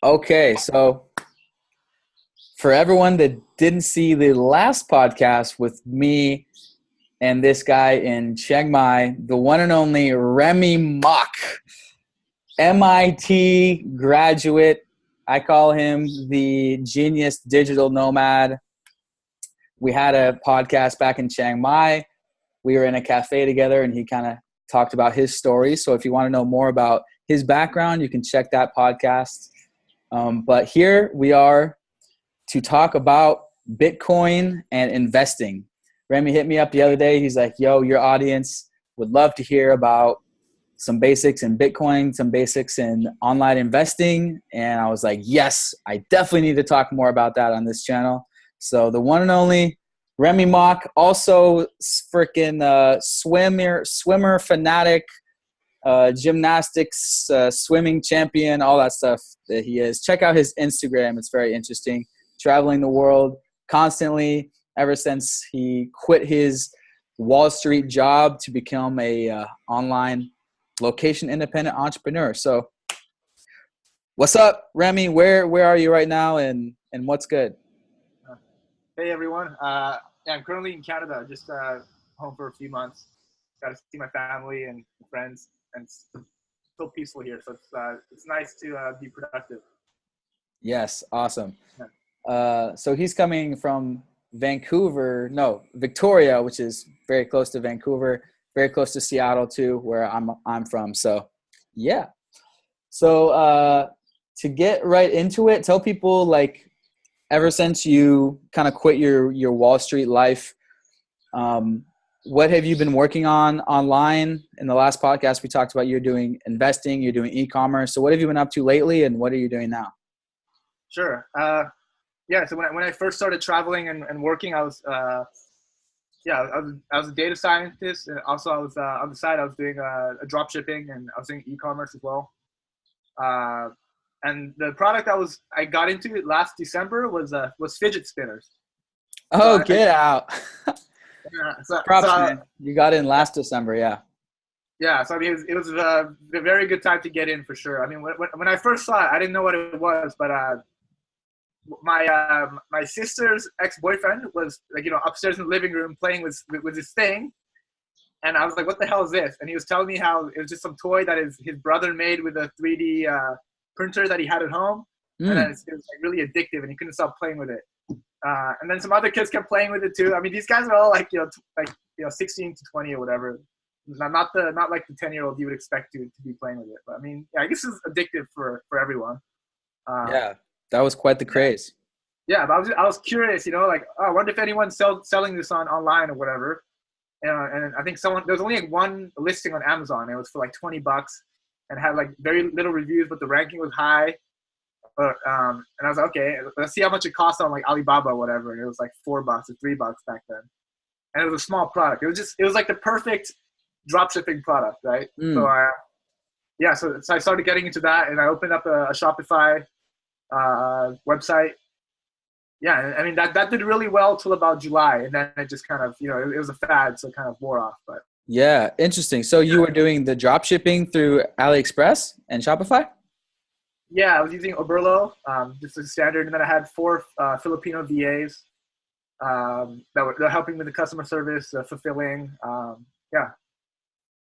Okay, so for everyone that didn't see the last podcast with me and this guy in Chiang Mai, the one and only Remy Mak, MIT graduate. I call him the genius digital nomad. We had a podcast back in Chiang Mai. We were in a cafe together and he kind of talked about his story. So if you want to know more about his background, you can check that podcast. Um, but here we are to talk about Bitcoin and investing. Remy hit me up the other day. He's like, yo, your audience would love to hear about some basics in Bitcoin, some basics in online investing. And I was like, yes, I definitely need to talk more about that on this channel. So the one and only Remy Mock, also freaking uh, swimmer, swimmer fanatic, uh, gymnastics, uh, swimming champion, all that stuff that he is. Check out his Instagram; it's very interesting. Traveling the world constantly ever since he quit his Wall Street job to become a uh, online location independent entrepreneur. So, what's up, Remy? Where where are you right now, and and what's good? Hey everyone. Uh, yeah, I'm currently in Canada, just uh, home for a few months. Got to see my family and friends, and it's so peaceful here. So it's uh, it's nice to uh, be productive. Yes, awesome. Uh, so he's coming from Vancouver, no, Victoria, which is very close to Vancouver, very close to Seattle too, where I'm I'm from. So, yeah. So uh, to get right into it, tell people like ever since you kind of quit your your Wall Street life, um, what have you been working on online? In the last podcast, we talked about you're doing investing, you're doing e-commerce. So what have you been up to lately, and what are you doing now? Sure. Uh, yeah. So when I, when I first started traveling and, and working, I was uh, yeah, I was, I was a data scientist, and also I was uh, on the side I was doing uh, drop shipping and I was doing e-commerce as well. Uh, and the product I was I got into last December was uh, was fidget spinners. Oh, so get I, out! yeah, so, Props, so, man. You got in last December, yeah. Yeah, so I mean, it was, it was a, a, very good time to get in for sure. I mean, when, when I first saw it, I didn't know what it was, but uh, my uh, my sister's ex boyfriend was like you know upstairs in the living room playing with with this thing, and I was like, "What the hell is this?" And he was telling me how it was just some toy that his his brother made with a 3D uh, printer that he had at home, mm. and then it was like really addictive, and he couldn't stop playing with it. Uh, and then some other kids kept playing with it too. I mean, these guys are all like you know t- like you know 16 to 20 or whatever. Not the not like the 10 year old you would expect to to be playing with it. But I mean, yeah, I guess it's addictive for for everyone. Uh, yeah, that was quite the craze. Yeah, but I was I was curious, you know, like oh, I wonder if anyone's sell, selling this on online or whatever. Uh, and I think someone there was only like one listing on Amazon. It was for like 20 bucks and had like very little reviews, but the ranking was high. But um, and I was like, okay, let's see how much it costs on like Alibaba or whatever. And it was like four bucks or three bucks back then. And it was a small product. It was just it was like the perfect drop shipping product, right? Mm. So I yeah, so, so I started getting into that, and I opened up a, a Shopify uh, website. Yeah, I mean that that did really well till about July, and then it just kind of you know it, it was a fad, so it kind of wore off. But yeah, interesting. So you were doing the drop shipping through AliExpress and Shopify? Yeah, I was using Oberlo, um, just as standard, and then I had four uh, Filipino VAs um, that were that helping with the customer service, uh, fulfilling. Um, yeah.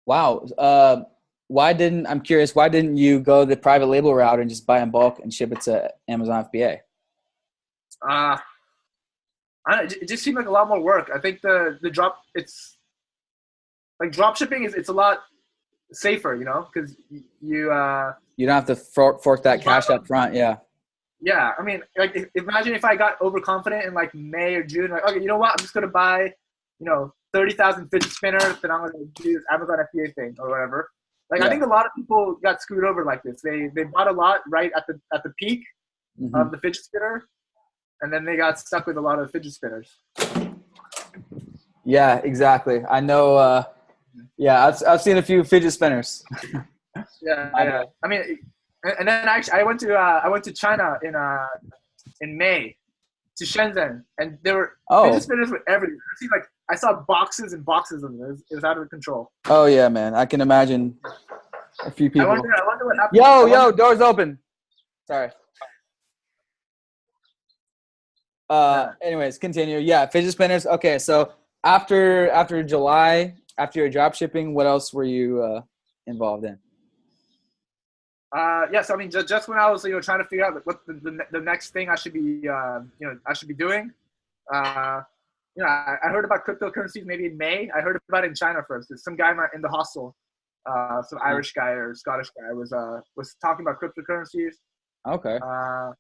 Wow. Uh, why didn't I'm curious? Why didn't you go the private label route and just buy in bulk and ship it to Amazon FBA? Uh, I, it just seemed like a lot more work. I think the the drop it's like drop shipping is it's a lot safer, you know, because you uh, you don't have to fork, fork that cash up front. Yeah. Yeah, I mean, like imagine if I got overconfident in like May or June, like okay, you know what, I'm just gonna buy, you know, thirty thousand fidget spinners, then I'm gonna do this Amazon FBA thing or whatever. Like yeah. I think a lot of people got screwed over like this. They they bought a lot right at the at the peak mm-hmm. of the fidget spinner, and then they got stuck with a lot of fidget spinners. Yeah, exactly. I know. Uh, yeah, I've, I've seen a few fidget spinners. yeah, yeah. I mean, and then actually, I went to uh, I went to China in uh in May to Shenzhen, and there were oh. fidget spinners were everywhere. I see like I saw boxes and boxes of them. It was, it was, out of control. Oh yeah, man! I can imagine a few people. I wonder, I wonder what happened. Yo, yo, doors open. Sorry. Uh, anyways, continue. Yeah, fidget spinners. Okay, so after after July, after your drop shipping, what else were you uh, involved in? Uh, yes, I mean just, just when I was you know trying to figure out what the, the, the next thing I should be uh, you know I should be doing, uh, you know I, I, heard about cryptocurrencies maybe in May. I heard about it in China first. There's some guy in the hostel, uh, some Irish guy or Scottish guy was uh was talking about cryptocurrencies. Okay. Uh,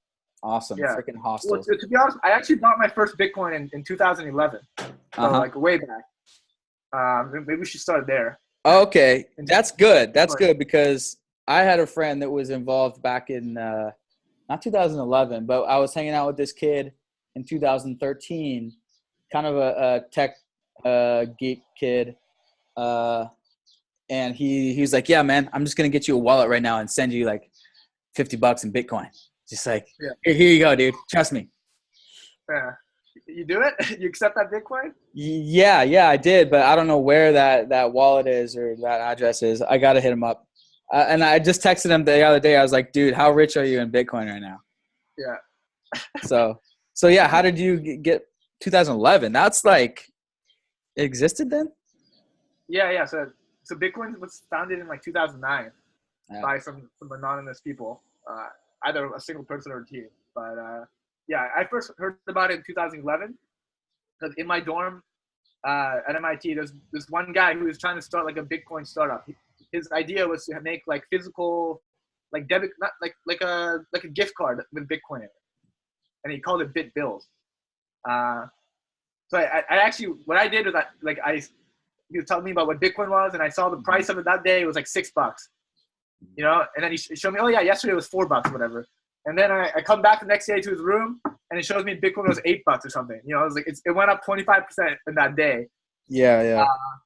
awesome. Yeah. Freaking hostel. Well, to, to, be honest, I actually bought my first Bitcoin in, in 2011, so uh-huh. like way back. Um, maybe we should start there. Okay, that's good. That's good because I had a friend that was involved back in uh, not 2011, but I was hanging out with this kid in 2013, kind of a, a tech uh, geek kid, uh, and he he was like, "Yeah, man, I'm just gonna get you a wallet right now and send you like 50 bucks in Bitcoin. Just like, yeah. here, here you go, dude. Trust me." Yeah. You do it? You accept that Bitcoin? Yeah, yeah, I did, but I don't know where that that wallet is or that address is. I gotta hit him up. Uh, and I just texted him the other day. I was like, dude, how rich are you in Bitcoin right now? Yeah. so, so yeah, how did you get 2011? That's like, it existed then? Yeah, yeah. So, so Bitcoin was founded in like 2009 yeah. by some, some anonymous people, uh, either a single person or a team. But uh, yeah, I first heard about it in 2011 because in my dorm uh, at MIT, there's this one guy who was trying to start like a Bitcoin startup. He, his idea was to make like physical, like debit, not like like a like a gift card with Bitcoin in it, and he called it Bit Bills. Uh, so I, I actually what I did was that like I he was telling me about what Bitcoin was, and I saw the price of it that day. It was like six bucks, you know. And then he showed me, oh yeah, yesterday it was four bucks, whatever. And then I, I come back the next day to his room, and it shows me Bitcoin was eight bucks or something. You know, it was like it went up twenty five percent in that day. Yeah, yeah. Uh,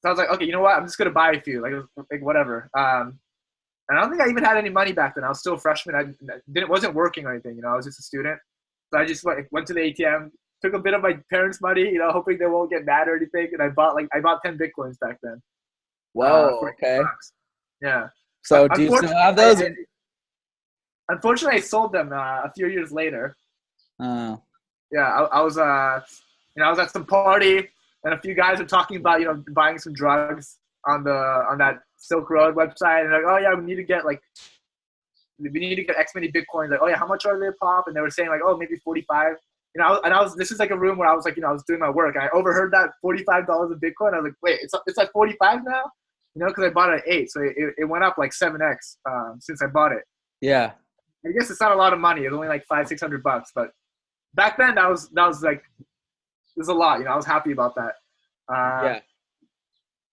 so I was like, okay, you know what? I'm just gonna buy a few, like, like whatever. Um, and I don't think I even had any money back then. I was still a freshman. I didn't wasn't working or anything. You know, I was just a student. So I just went, went to the ATM, took a bit of my parents' money, you know, hoping they won't get mad or anything, and I bought like I bought ten bitcoins back then. Wow. Uh, okay. Yeah. So do you still have those? I, unfortunately, I sold them uh, a few years later. Oh. Yeah, I, I was uh, you know, I was at some party and a few guys are talking about you know buying some drugs on the on that Silk Road website, and like, oh yeah, we need to get like we need to get X many bitcoins. Like, oh yeah, how much are they pop? And they were saying like, oh maybe forty five. You know, and I was this is like a room where I was like, you know, I was doing my work. And I overheard that forty five dollars of Bitcoin. I was like, wait, it's it's like forty five now. You know, because I bought it at eight, so it, it went up like seven x um, since I bought it. Yeah. I guess it's not a lot of money. It's only like five six hundred bucks, but back then that was that was like there's a lot. You know, I was happy about that. Uh, yeah.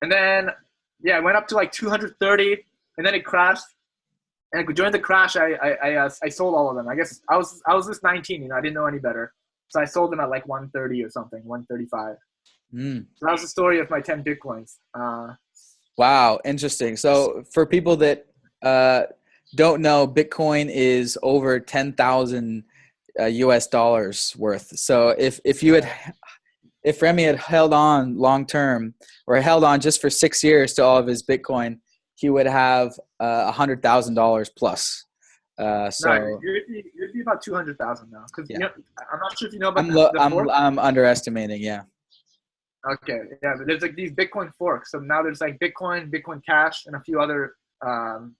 And then yeah, it went up to like 230, and then it crashed. And during the crash, I I I, uh, I sold all of them. I guess I was I was just 19, you know, I didn't know any better, so I sold them at like 130 or something, 135. Mm. So that was the story of my 10 bitcoins. Uh, wow, interesting. So for people that uh, don't know, Bitcoin is over 10,000 uh, US dollars worth. So if if you had if Remy had held on long term or held on just for six years to all of his Bitcoin, he would have uh, a uh, hundred thousand dollars plus. Uh, so you'd, be, you'd be about two hundred thousand now. Because yeah. you know, I'm not sure if you know about. I'm, the, the I'm, I'm underestimating. Yeah. Okay. Yeah, but there's like these Bitcoin forks. So now there's like Bitcoin, Bitcoin Cash, and a few other um,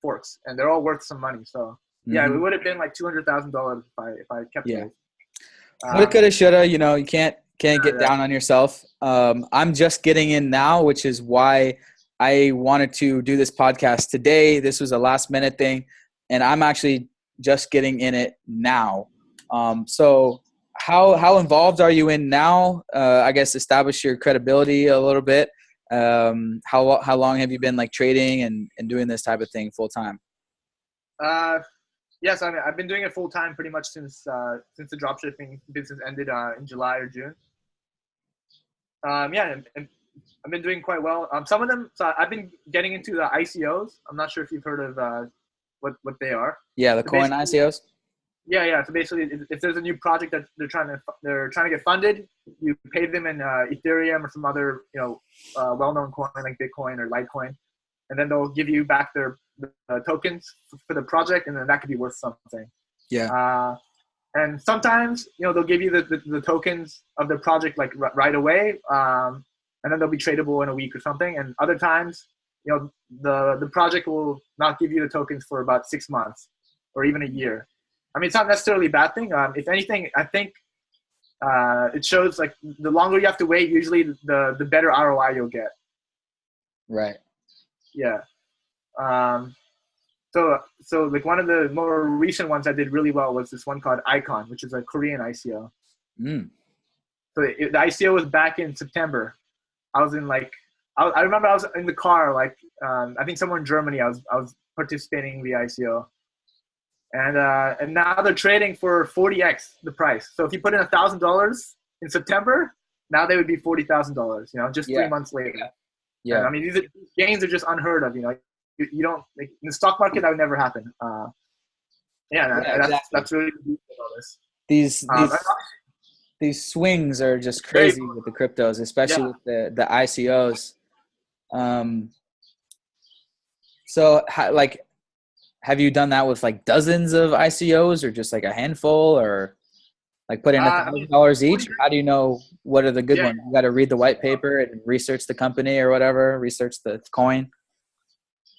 forks, and they're all worth some money. So yeah, mm-hmm. it would have been like two hundred thousand dollars if I if I kept yeah. it. Um, Woulda, coulda, shoulda. You know, you can't can't get down on yourself. Um, I'm just getting in now, which is why I wanted to do this podcast today. This was a last minute thing, and I'm actually just getting in it now. Um, so, how how involved are you in now? Uh, I guess establish your credibility a little bit. Um, how how long have you been like trading and, and doing this type of thing full time? Uh, yes, I mean, I've been doing it full time pretty much since uh, since the dropshipping business ended uh, in July or June um, yeah, and, and, I've been doing quite well. Um, some of them, so I've been getting into the ICOs. I'm not sure if you've heard of uh, what what they are. Yeah, the so coin ICOs. Yeah, yeah. So basically, if there's a new project that they're trying to they're trying to get funded, you pay them in uh, Ethereum or some other you know uh, well-known coin like Bitcoin or Litecoin, and then they'll give you back their uh, tokens for the project, and then that could be worth something. Yeah. And sometimes you know they'll give you the, the, the tokens of the project like r- right away um, and then they'll be tradable in a week or something. And other times you know the the project will not give you the tokens for about six months or even a year. I mean it's not necessarily a bad thing. Um, if anything i think uh, it shows like the longer you have to wait usually the the better roi you'll get. Right. Yeah. Um, so so like one of the more recent ones I did really well was this one called Icon, which is a Korean ICO. Mm. So it, the ICO was back in September. I was in like I, I remember I was in the car like um, I think somewhere in Germany. I was I was participating in the ICO, and uh, and now they're trading for 40x the price. So if you put in a thousand dollars in September, now they would be forty thousand dollars. You know, just Yeah. three months later. Yeah. And, I mean, these, are, these gains are just unheard of. You know, you, you don't like in the stock market that would never happen. Uh, yeah, Yeah, that's exactly. that's really the about this. These Um, these these swings are just crazy with the cryptos, especially Yeah. with the the ICOs. Um. So, how, like, have you done that with like dozens of ICOs, or just like a handful, or like put in Uh, a I thousand dollars each? How do you know what are the good Yeah. ones? You got to read the white paper and research the company or whatever, research the coin.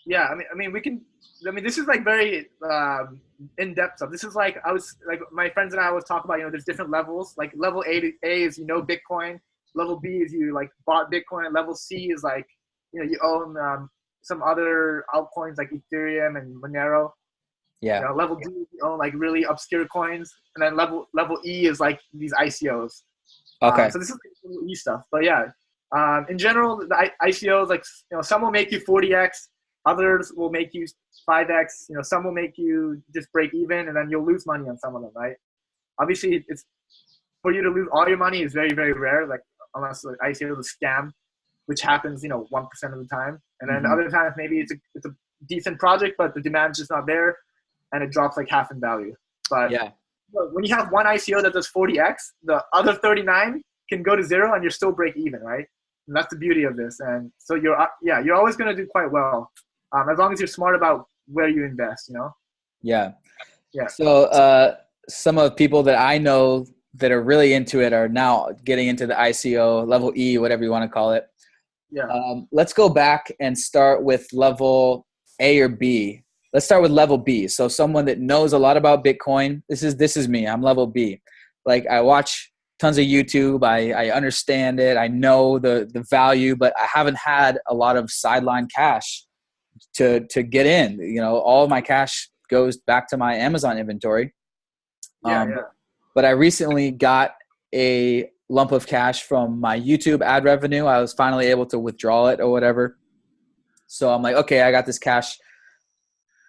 Yeah, I mean, I mean, we can. I mean, this is like very um, in depth stuff. This is like I was like my friends and I always talk about. You know, there's different levels. Like level A, to, A is you know Bitcoin. Level B is you like bought Bitcoin. Level C is like you know you own um, some other altcoins like Ethereum and Monero. Yeah. You know, level D you own like really obscure coins, and then level level E is like these ICOs. Okay. Um, so this is like E stuff, but yeah, um, in general, the I- ICOs like you know some will make you 40x, others will make you 5x. You know, some will make you just break even, and then you'll lose money on some of them, right? Obviously, it's for you to lose all your money is very very rare. Like unless the ICO is a scam, which happens you know one percent of the time, and then Mhm. other times maybe it's a it's a decent project, but the demand's just not there, and it drops like half in value. But yeah. When you have one ICO that does 40x, the other 39 can go to zero and you're still break even, right? And that's the beauty of this. And so you're, uh, yeah, you're always going to do quite well um, as long as you're smart about where you invest, you know? Yeah. Yeah. So uh, some of the people that I know that are really into it are now getting into the ICO level E, whatever you want to call it. Yeah. Um, let's go back and start with level A or B. Let's start with level B. So someone that knows a lot about Bitcoin. This is this is me. I'm level B. Like I watch tons of YouTube. I, I understand it. I know the the value, but I haven't had a lot of sideline cash to to get in. You know, all my cash goes back to my Amazon inventory. yeah, Um, yeah. But I recently got a lump of cash from my YouTube ad revenue. I was finally able to withdraw it or whatever. So I'm like, okay, I got this cash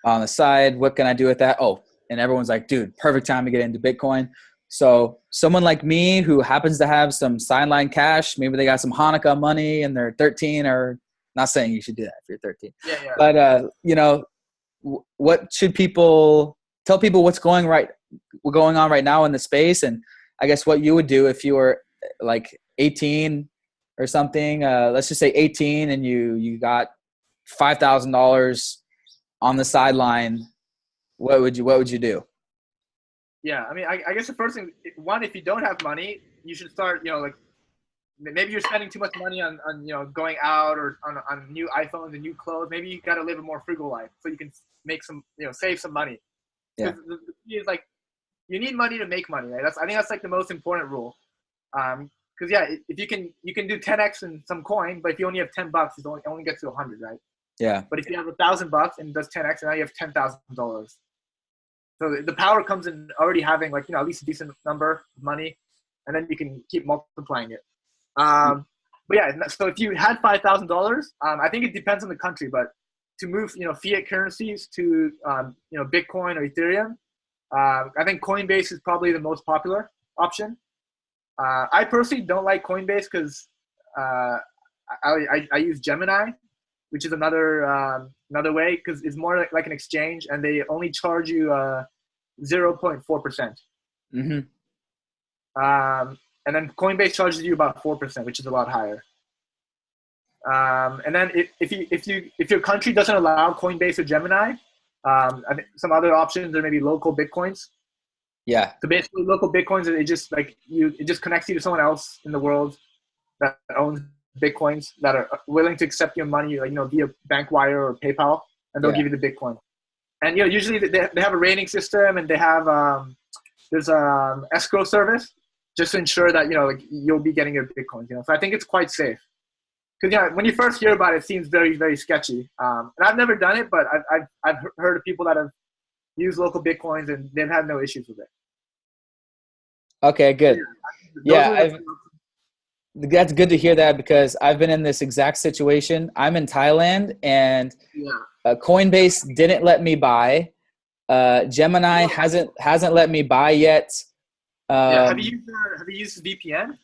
on the side. What can I do with that? Oh, and everyone's like, dude, perfect time to get into Bitcoin. So someone like me who happens to have some sideline cash, maybe they got some Hanukkah money and they're 13 or not saying you should do that if you're 13 Yeah, yeah. but uh, you know, w- what should people tell people what's going right, going on right now in the space, and I guess what you would do if you were like 18 or something. Uh, let's just say 18, and you you got five thousand dollars on the sideline. What would you What would you do? Yeah, I mean, I, I guess the first thing, one, if you don't have money, you should start, you know, like maybe you're spending too much money on, on you know, going out or on, on new iPhones and new clothes. Maybe you got to live a more frugal life so you can make some, you know, save some money. Yeah. The, the like, you need money to make money, right? That's, I think that's like the most important rule. Um, cause yeah, if- you can, you can do 10x in some coin, but if you only have 10 bucks, it only, it only gets to 100, right? Yeah, But if you have a thousand bucks and does 10x, and now you have ten thousand dollars. So the power comes in already having like you know at least a decent number of money, and then you can keep multiplying it. Um, but yeah, so if you had five thousand dollars, um, I think it depends on the country, but to move you know fiat currencies to um, you know Bitcoin or Ethereum, uh, I think Coinbase is probably the most popular option. Uh, I personally don't like Coinbase because uh, I, I, I use Gemini, which is another um, another way because it's more like, like an exchange and they only charge you uh, 0.4 percent. hmm Um, and then Coinbase charges you about four percent, which is a lot higher. Um, and then if, if you if you if your country doesn't allow Coinbase or Gemini, um, I think some other options are maybe local bitcoins. Yeah. So basically, local bitcoins it just like you it just connects you to someone else in the world that owns bitcoins that are willing to accept your money, like you know, via bank wire or PayPal, and they'll Yeah. give you the bitcoin. And you know, usually they, they have a rating system and they have um, there's um escrow service just to ensure that you know like you'll be getting your bitcoins. You know, so I think it's quite safe. Because yeah, when you first hear about it, it seems very very sketchy. Um, and I've never done it, but I've I've, I've heard of people that have used local bitcoins and they've had no issues with it. Okay, good. Yeah, I've- That's good to hear that because I've been in this exact situation. I'm in Thailand and yeah. uh, Coinbase didn't let me buy. Uh, Gemini hasn't hasn't let me buy yet. Um, yeah. Have you used uh, have you used VPN?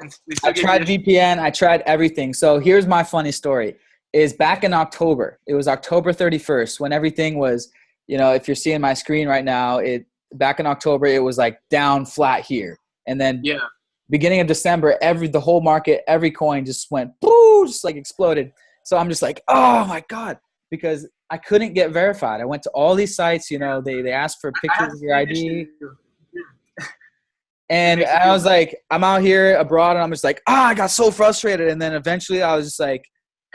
And they still I tried VPN. I tried everything. So here's my funny story: is back in October. It was October 31st when everything was, you know, if you're seeing my screen right now, it back in October it was like down flat here, and then Yeah. beginning of December, every the whole market, every coin just went boo, just like exploded. So I'm just like, oh my god, because I couldn't get verified. I went to all these sites, you know, they they asked for pictures of your ID, issue. And I was like, I'm out here abroad, and I'm just like, ah, I got so frustrated, and then eventually I was just like,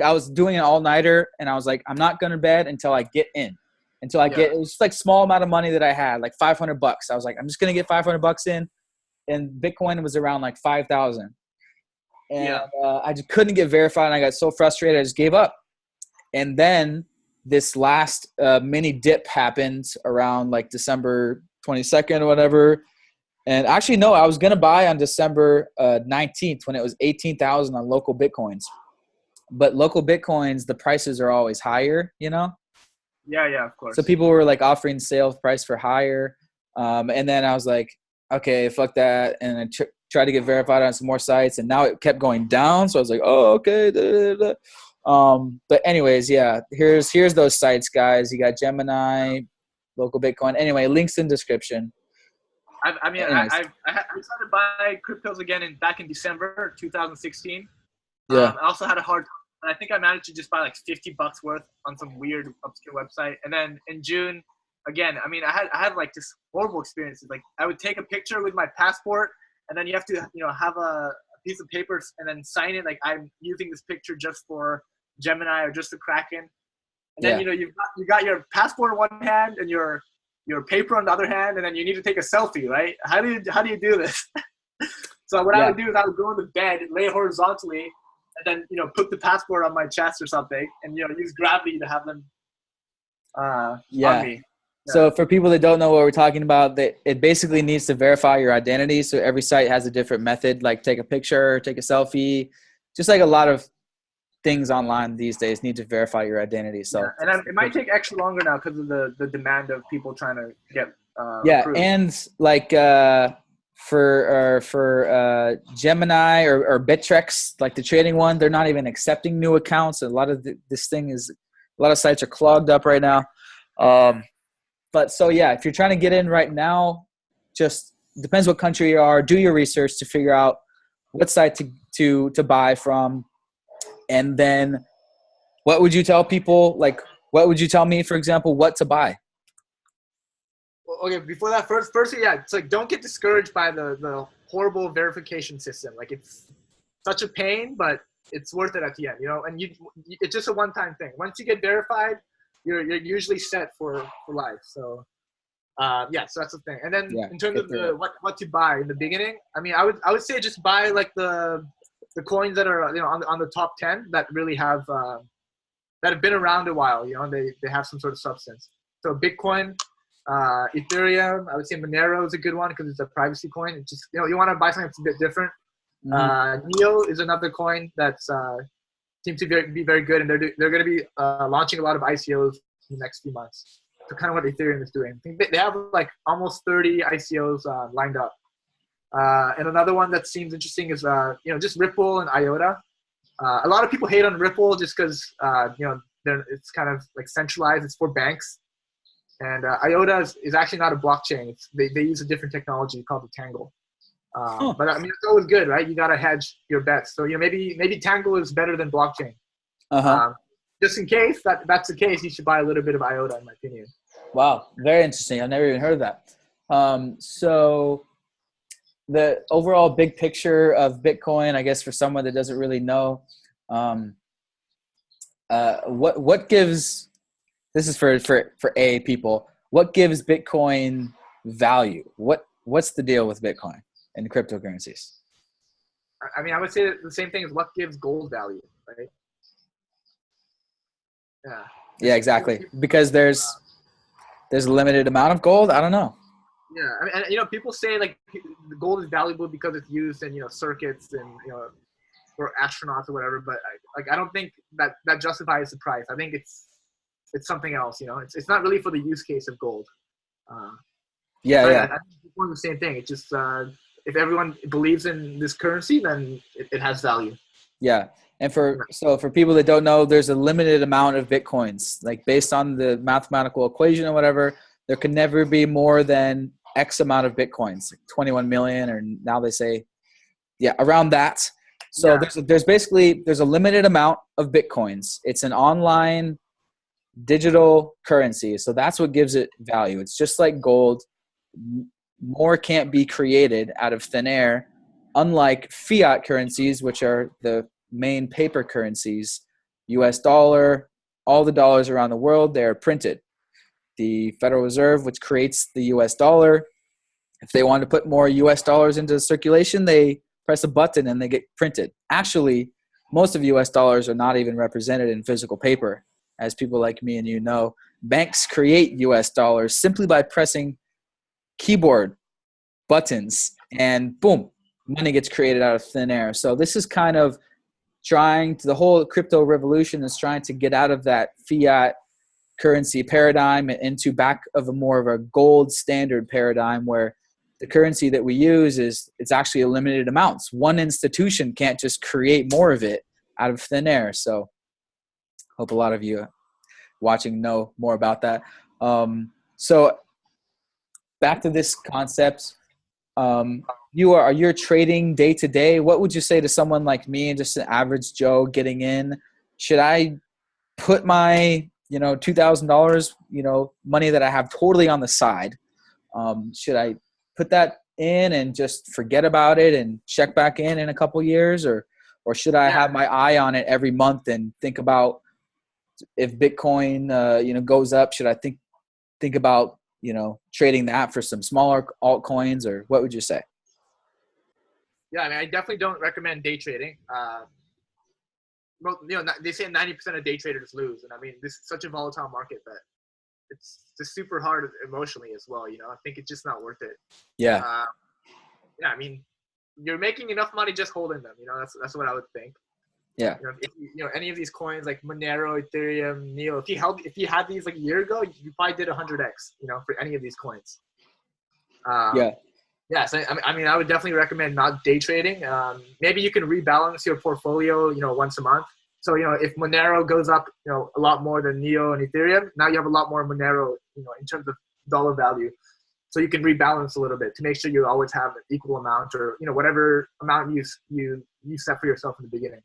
I was doing an all nighter, and I was like, I'm not going to bed until I get in. Until I Yeah. get, it was just like small amount of money that I had, like 500 bucks. I was like, I'm just gonna get 500 bucks in, and Bitcoin was around like 5,000, and Yeah. uh, I just couldn't get verified, and I got so frustrated, I just gave up. And then this last uh, mini dip happened around like December 22nd or whatever. And actually, no, I was gonna buy on December uh, 19th when it was 18,000 on local bitcoins. But local bitcoins, the prices are always higher, you know. Yeah, yeah, of course. So people were like offering sale price for higher, um, and then I was like, okay, fuck that, and I tr- tried to get verified on some more sites, and now it kept going down. So I was like, oh, okay. da, da, da. Um, but anyways, yeah, here's here's those sites, guys. You got Gemini, local Bitcoin. Anyway, links in description. I, I mean. I, I, I started buying cryptos again in back in December 2016. Yeah. Um, I also had a hard time. I think I managed to just buy like 50 bucks worth on some weird obscure website. And then in June, again, I mean, I had I had like just horrible experiences. Like I would take a picture with my passport, and then you have to you know have a, a piece of paper and then sign it like I'm using this picture just for Gemini or just the Kraken. And then Yeah. you know you've got, you got your passport in one hand and your your paper on the other hand, and then you need to take a selfie, right? How do you how do you do this? so what Yeah. I would do is I would go in the bed, lay horizontally, and then you know put the passport on my chest or something, and you know use gravity to have them uh, Yeah. on me. So for people that don't know what we're talking about, that it basically needs to verify your identity. So every site has a different method, like take a picture, take a selfie, just like a lot of things online these days need to verify your identity. So Yeah, and it might take extra longer now because of the the demand of people trying to get uh, yeah, approved. and like uh, for uh, for uh, Gemini or, or Bittrex, like the trading one, they're not even accepting new accounts. A lot of th- this thing is a lot of sites are clogged up right now. Um, but so yeah, if you're trying to get in right now, just depends what country you are. Do your research to figure out what site to to to buy from, and then what would you tell people? Like, what would you tell me, for example, what to buy? Well, okay, before that, first, firstly, yeah, it's like don't get discouraged by the the horrible verification system. Like it's such a pain, but it's worth it at the end, you know. And you, it's just a one time thing. Once you get verified, you're you're usually set for for life. So. Uh, yeah, so that's the thing. And then Yeah, in terms of the what what to buy in the beginning, I mean, I would I would say just buy like the the coins that are you know on the, on the top ten that really have uh, that have been around a while. You know, they they have some sort of substance. So Bitcoin, uh, Ethereum, I would say Monero is a good one because it's a privacy coin. It's just you know you want to buy something that's a bit different. Mhm. Uh, Neo is another coin that's uh, seems to be, be very good, and they're they're going to be uh, launching a lot of ICOs in the next few months. So kind of what Ethereum is doing. They- they have like almost 30 ICOs uh, lined up. Uh, and another one that seems interesting is uh, you know just Ripple and IOTA. Uh, a lot of people hate on Ripple just because uh, you know it's kind of like centralized. It's for banks, and uh, IOTA is, is actually not a blockchain. It's, they they use a different technology called the Tangle. Huh. But I mean, it's always good, right? You gotta hedge your bets. So you know maybe maybe Tangle is better than blockchain. Uh-huh. Um, just in case that that's the case, you should buy a little bit of IOTA, in my opinion. Wow, very interesting. I've never even heard of that. Um, so the overall big picture of Bitcoin, I guess, for someone that doesn't really know, um, uh, what what gives this is for for for a people. What gives Bitcoin value? What what's the deal with Bitcoin and cryptocurrencies? I mean, I would say the same thing as what gives gold value, right? Yeah. Yeah, exactly. Because there's there's a limited amount of gold. I don't know. Yeah, I mean, and, you know, people say like the gold is valuable because it's used in you know circuits and you know for astronauts or whatever. But I, like, I don't think that that justifies the price. I think it's it's something else. You know, it's it's not really for the use case of gold. Uh, yeah, yeah. I, I think it's the same thing. It just uh, if everyone believes in this currency, then it, it has value. Yeah, and for so for people that don't know, there's a limited amount of bitcoins. Like based on the mathematical equation or whatever, there can never be more than X amount of bitcoins, like 21 million, or now they say, yeah, around that. So yeah. there's a, there's basically there's a limited amount of bitcoins. It's an online digital currency, so that's what gives it value. It's just like gold. More can't be created out of thin air, unlike fiat currencies, which are the main paper currencies. U.S. dollar, all the dollars around the world, they are printed the Federal Reserve, which creates the US dollar. If they want to put more US dollars into circulation, they press a button and they get printed. Actually, most of US dollars are not even represented in physical paper. As people like me and you know, banks create US dollars simply by pressing keyboard buttons and boom, money gets created out of thin air. So this is kind of trying to the whole crypto revolution is trying to get out of that fiat currency paradigm into back of a more of a gold standard paradigm where the currency that we use is it's actually a limited amounts one institution can't just create more of it out of thin air. So hope a lot of you watching know more about that. Um, so back to this concept um, you are you're trading day to day. What would you say to someone like me and just an average joe getting in? Should i put my you know, two thousand dollars, you know, money that I have totally on the side. Um, should I put that in and just forget about it and check back in in a couple years, or or should I have my eye on it every month and think about if Bitcoin, uh, you know, goes up? Should I think think about you know trading that for some smaller altcoins, or what would you say? Yeah, I mean, I definitely don't recommend day trading. Uh, you know, they say 90% of day traders lose. And I mean, this is such a volatile market that it's just super hard emotionally as well. You know, I think it's just not worth it. Yeah. Uh, yeah. I mean, you're making enough money just holding them. You know, that's, that's what I would think. Yeah. You know, if you, you know, any of these coins like Monero, Ethereum, Neo, if you held, if you had these like a year ago, you probably did 100x, you know, for any of these coins. Um, yeah. Yeah, so I mean, I would definitely recommend not day trading. Um, maybe you can rebalance your portfolio, you know, once a month. So you know, if Monero goes up, you know, a lot more than Neo and Ethereum, now you have a lot more Monero, you know, in terms of dollar value. So you can rebalance a little bit to make sure you always have an equal amount, or you know, whatever amount you you you set for yourself in the beginning.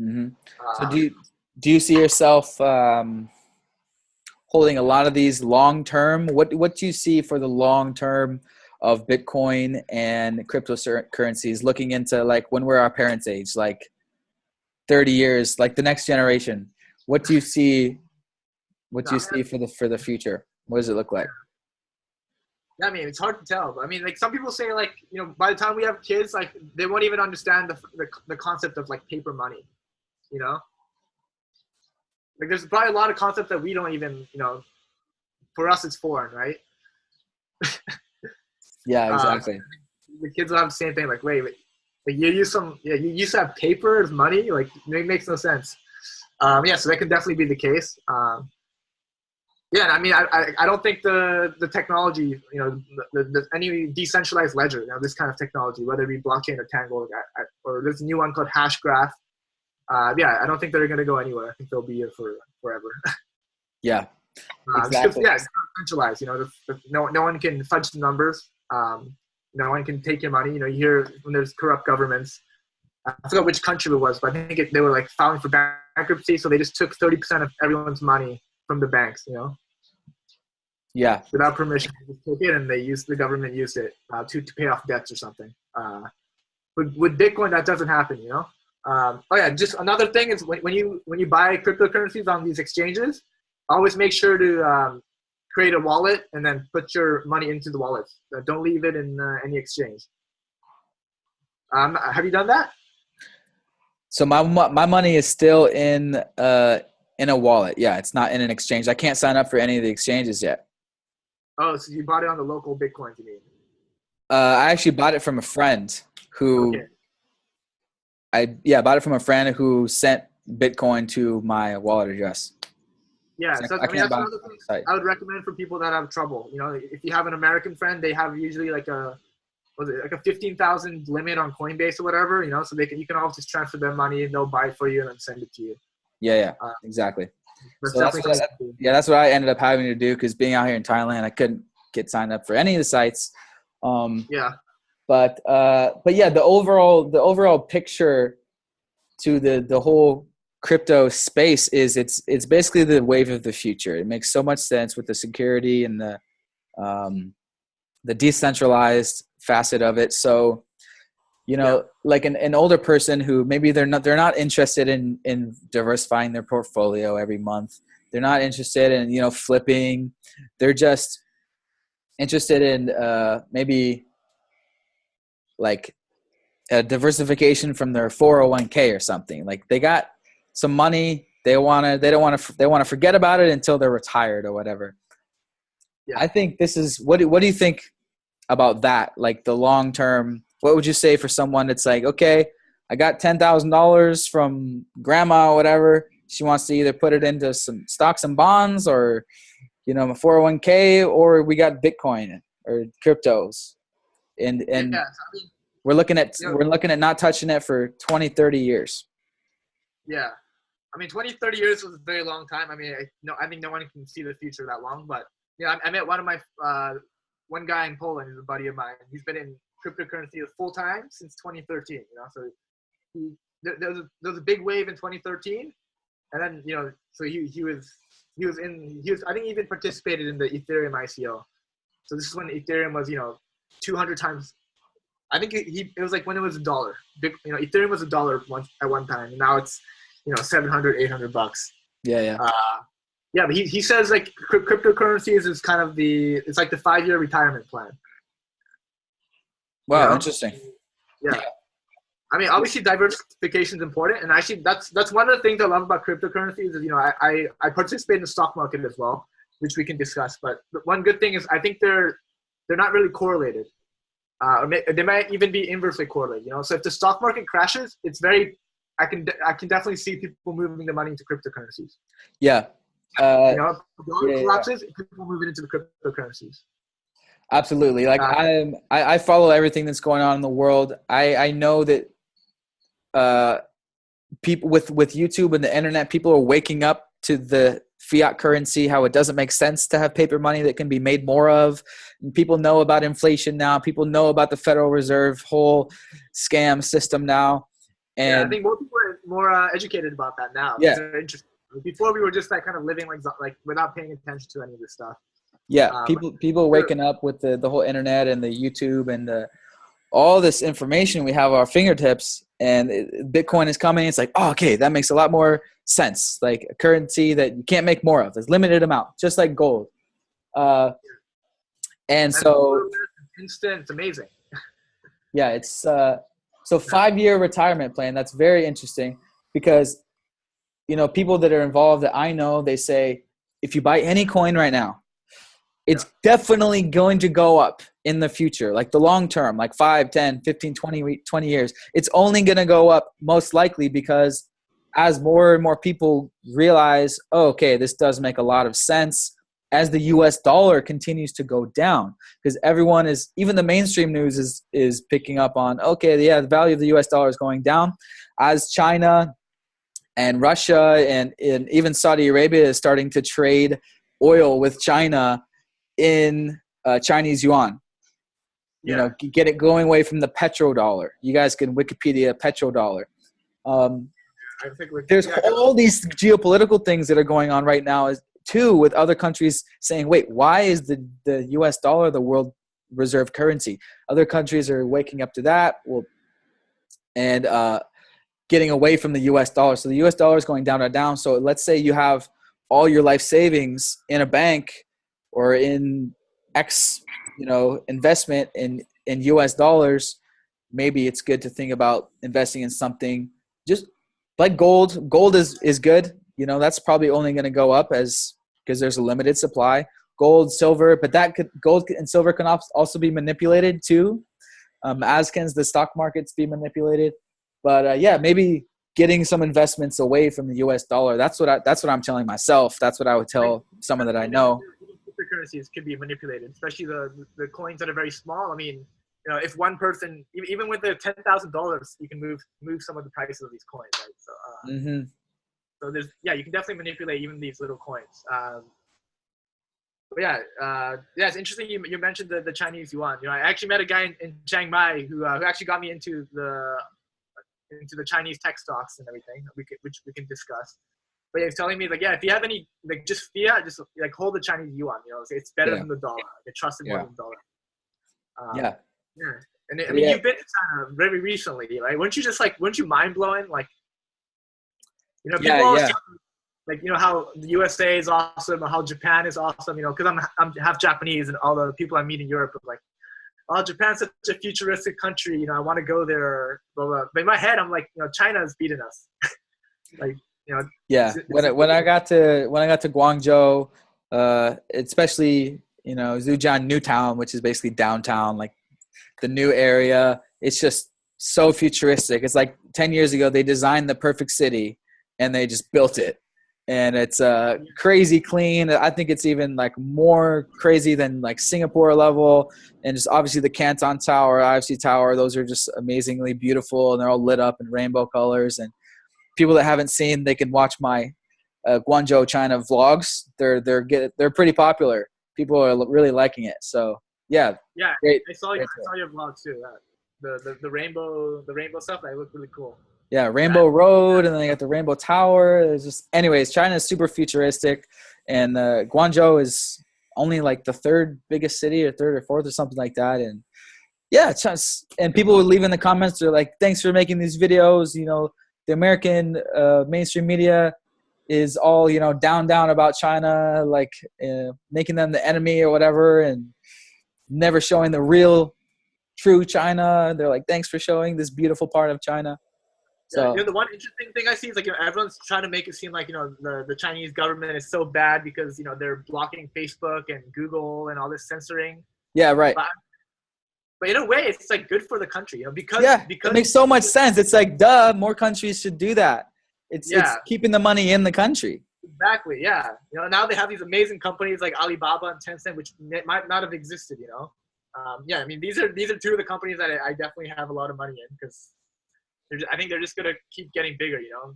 Mm-hmm. so um, do you do you see yourself um, holding a lot of these long term? What what do you see for the long term? Of Bitcoin and cryptocurrencies, looking into like when we're our parents' age, like 30 years, like the next generation. What do you see? What do you see for the for the future? What does it look like? I mean, it's hard to tell. I mean, like some people say, like you know, by the time we have kids, like they won't even understand the the, the concept of like paper money. You know, like there's probably a lot of concepts that we don't even, you know, for us it's foreign, right? Yeah, uh, exactly. The kids will have the same thing. Like, wait, wait, like you use some, yeah, you used to have paper as money. Like, it makes no sense. Um, yeah, so that could definitely be the case. Um, yeah, I mean, I, I, I, don't think the the technology, you know, the, the, any decentralized ledger, you know, this kind of technology, whether it be blockchain or Tangle, or, or there's a new one called Hashgraph. Uh, yeah, I don't think they're going to go anywhere. I think they'll be here for forever. yeah, uh, exactly. yeah, it's centralized. You know, the, the, no no one can fudge the numbers. Um, no one can take your money. You know, you hear when there's corrupt governments. I forgot which country it was, but I think it, they were like filing for bankruptcy, so they just took 30% of everyone's money from the banks. You know. Yeah. without permission. They just took it and they used the government used it uh, to to pay off debts or something. Uh, with with Bitcoin, that doesn't happen. You know. Um, oh yeah, just another thing is when, when you when you buy cryptocurrencies on these exchanges, always make sure to um, create a wallet and then put your money into the wallet. Uh, don't leave it in uh, any exchange. Um, have you done that? So my my money is still in uh in a wallet. Yeah, it's not in an exchange. I can't sign up for any of the exchanges yet. Oh, so you bought it on the local Bitcoin, you mean? Uh, I actually bought it from a friend who Okay. I yeah bought it from a friend who sent Bitcoin to my wallet address. Yeah, So so, I I, mean, that's buy one of the things I would recommend for people that have trouble. You know, if you have an American friend, they have usually like a was it like a fifteen thousand limit on Coinbase or whatever. You know, so they can you can always just transfer their money and they'll buy it for you and then send it to you. Yeah, yeah, Uh, exactly. So that's what do. Yeah, that's what I ended up having to do because being out here in Thailand, I couldn't get signed up for any of the sites. Um, Yeah, but uh, but yeah, the overall the overall picture to the the whole crypto space is it's it's basically the wave of the future. It makes so much sense with the security and the um, the decentralized facet of it. So you know, like an, an older person who maybe they're not they're not interested in in diversifying their portfolio every month. They're not interested in you know flipping. They're just interested in uh, maybe like a diversification from their 401k or something like they got some money they want to they don't want to they want to forget about it until they're retired or whatever Yeah. i think this is what do, what do you think about that like the long term what would you say for someone that's like okay i got $10000 from grandma or whatever she wants to either put it into some stocks and bonds or you know a 401k or we got bitcoin or cryptos and and yeah. I mean, we're looking at Yeah. we're looking at not touching it for 20 30 years yeah. I mean, 20, 30 years was a very long time. I mean, I, no, I think no one can see the future that long. But yeah, I, I met one of my uh, one guy in Poland. He's a buddy of mine. He's been in cryptocurrency full time since 2013. You know, so he there, there, was a, there was a big wave in 2013, and then you know, so he he was he was in he was I think even participated in the Ethereum ICO. So this is when Ethereum was you know 200 times. I think it, he it was like when it was a dollar. You know, Ethereum was a dollar once at one time. Now it's you know 700 800 bucks. Yeah yeah. Uh, yeah but he, he says like cryp- cryptocurrencies is kind of the it's like the five year retirement plan. Wow Yeah. interesting. Yeah. I mean obviously diversification is important and actually that's that's one of the things i love about cryptocurrencies is you know i i, I participate in the stock market as well which we can discuss but one good thing is i think they're they're not really correlated. Uh, or may, they might even be inversely correlated you know? So if the stock market crashes it's very i can i can definitely see people moving the money into cryptocurrencies. Yeah uh, You know, the dollar yeah, yeah. collapses, people move it into the cryptocurrencies. absolutely. Like Uh, i'm I, I follow everything that's going on in the world. I i know that uh people with with youtube and the internet people are waking up to the fiat currency how it doesn't make sense to have paper money that can be made more of. And people know about inflation now. People know about the federal reserve whole scam system now yeah, I think more people are more uh, educated about that now. Yeah. Before we were just like kind of living like like without paying attention to any of this stuff. Yeah, Um, people people waking up with the the whole internet and the YouTube and the all this information we have at our fingertips, and it, Bitcoin is coming. It's like, oh, okay, that makes a lot more sense. Like a currency that you can't make more of. There's limited amount, just like gold. Uh, and And so instant, it's amazing. yeah, it's uh, so five year retirement plan. That's very interesting because you know people that are involved that I know they say if you buy any coin right now, it's definitely going to go up in the future, like the long term, like 5, 10, 15, 20, 20 years. It's only going to go up most likely because as more and more people realize, oh, okay, this does make a lot of sense as the US dollar continues to go down. Because everyone is even the mainstream news is is picking up on okay yeah the value of the US dollar is going down. As China and Russia and, and even Saudi Arabia is starting to trade oil with China in uh, Chinese yuan. You know get it going away from the petrodollar you guys can wikipedia petrodollar um, I think there's all these geopolitical things that are going on right now is with other countries saying, wait, why is the, the US dollar the world reserve currency? Other countries are waking up to that. Well, and uh, getting away from the US dollar. So the US dollar is going down and down. So let's say you have all your life savings in a bank or in X, you know, investment in, in US dollars, maybe it's good to think about investing in something just like gold. Gold is, is good. You know, that's probably only going to go up as because there's a limited supply. Gold, silver, but that could gold and silver can also be manipulated too. Um, as can the stock markets be manipulated. But uh, yeah, maybe getting some investments away from the U.S. dollar. That's what I, that's what I'm telling myself. That's what I would tell someone that I know. Cryptocurrencies can be manipulated, especially the the coins that are very small. I mean, you know, if one person, even with the ten thousand dollars, you can move move some of the prices of these coins, right? So, uh, mm-hmm. So there's yeah, you can definitely manipulate even these little coins. Um, but yeah, uh, yeah, it's interesting. You, you mentioned the, the Chinese yuan. You know, I actually met a guy in, in Chiang Mai who uh, who actually got me into the into the Chinese tech stocks and everything, we could, which we can discuss. But he was telling me like, yeah, if you have any like just fiat, just like hold the Chinese yuan. You know, it's better yeah. than the dollar. They trust it more yeah. than the dollar. Um, yeah. Yeah. And I mean, yeah. you've been to China very recently, right? Weren't you just like, weren't you mind blowing? Like, you know, people yeah, always yeah. like, you know, how the USA is awesome or how Japan is awesome, you know, because I'm, I'm half Japanese and all the people I meet in Europe are like, oh, Japan's such a futuristic country. You know, I want to go there. Blah, blah. But in my head, I'm like, you know, China's beating us. like, you know. Yeah. It's, it's when I, when I got to when I got to Guangzhou, uh, especially you know Zhujiang New Town, which is basically downtown, like the new area. It's just so futuristic. It's like ten years ago they designed the perfect city, and they just built it and it's uh, crazy clean. I think it's even like more crazy than like Singapore level, and just obviously the Canton Tower, IFC Tower. Those are just amazingly beautiful, and they're all lit up in rainbow colors. And people that haven't seen, they can watch my uh, Guangzhou China vlogs. They're they're get they're pretty popular. People are really liking it. So yeah, yeah. Great, I saw I saw your vlog too. The, the the rainbow the rainbow stuff. That looked really cool yeah, Rainbow Road, and then they got the Rainbow Tower. It's just, anyways, China is super futuristic, and uh, Guangzhou is only like the third biggest city, or third or fourth, or something like that. And yeah, just, and people would leave in the comments. They're like, "Thanks for making these videos." You know, the American uh, mainstream media is all you know down down about China, like uh, making them the enemy or whatever, and never showing the real, true China. They're like, "Thanks for showing this beautiful part of China." So you know, the one interesting thing I see is like you know everyone's trying to make it seem like you know the, the Chinese government is so bad because you know they're blocking Facebook and Google and all this censoring. Yeah, right. But, but in a way, it's like good for the country, you know, because yeah, because it makes so much sense. It's like duh, more countries should do that. It's yeah. it's keeping the money in the country. Exactly. Yeah. You know, now they have these amazing companies like Alibaba and Tencent, which might not have existed. You know. Um, yeah. I mean, these are these are two of the companies that I, I definitely have a lot of money in because I think they're just gonna keep getting bigger. You know.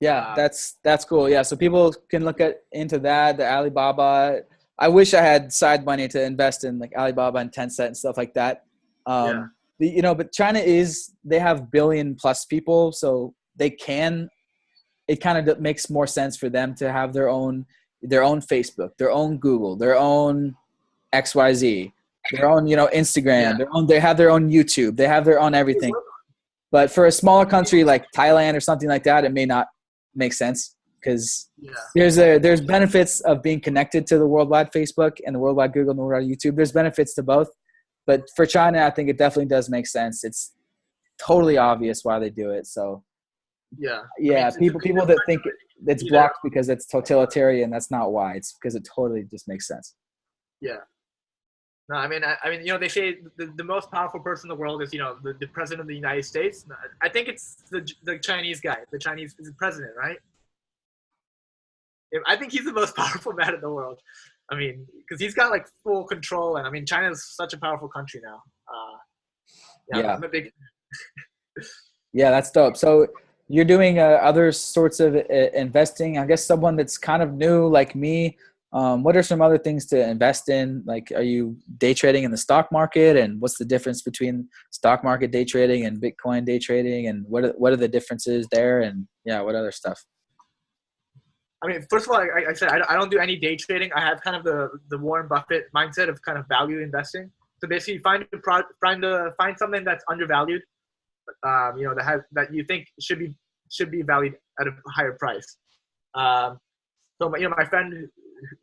Yeah, um, that's that's cool. Yeah, so people can look at into that the Alibaba. I wish I had side money to invest in like Alibaba and Tencent and stuff like that. Um, yeah. The, you know, but China is they have billion plus people, so they can. It kind of makes more sense for them to have their own their own Facebook, their own Google, their own XYZ, their own you know Instagram, yeah. their own. They have their own YouTube. They have their own everything. But for a smaller country like Thailand or something like that, it may not make sense because yeah. there's a there's benefits of being connected to the worldwide Facebook and the worldwide Google and the worldwide YouTube. There's benefits to both, but for China, I think it definitely does make sense. It's totally obvious why they do it. So yeah, yeah, I mean, people people that think it's blocked because it's totalitarian, that's not why. It's because it totally just makes sense. Yeah, no, I mean, I, I, mean, you know, they say the, the most powerful person in the world is, you know, the, the president of the United States. I think it's the, the Chinese guy, the Chinese the president, right? I think he's the most powerful man in the world. I mean, because he's got like full control, and I mean, China is such a powerful country now. Uh, yeah, yeah. I'm a big. yeah, that's dope. So you're doing uh, other sorts of uh, investing. I guess someone that's kind of new, like me, um, what are some other things to invest in? Like, are you day trading in the stock market, and what's the difference between stock market day trading and Bitcoin day trading, and what are, what are the differences there? And yeah, what other stuff? I mean, first of all, I said, I don't do any day trading. I have kind of the the Warren Buffett mindset of kind of value investing. So basically, find a pro, find a, find something that's undervalued, um, you know, that has that you think should be should be valued at a higher price. Um, so you know, my friend,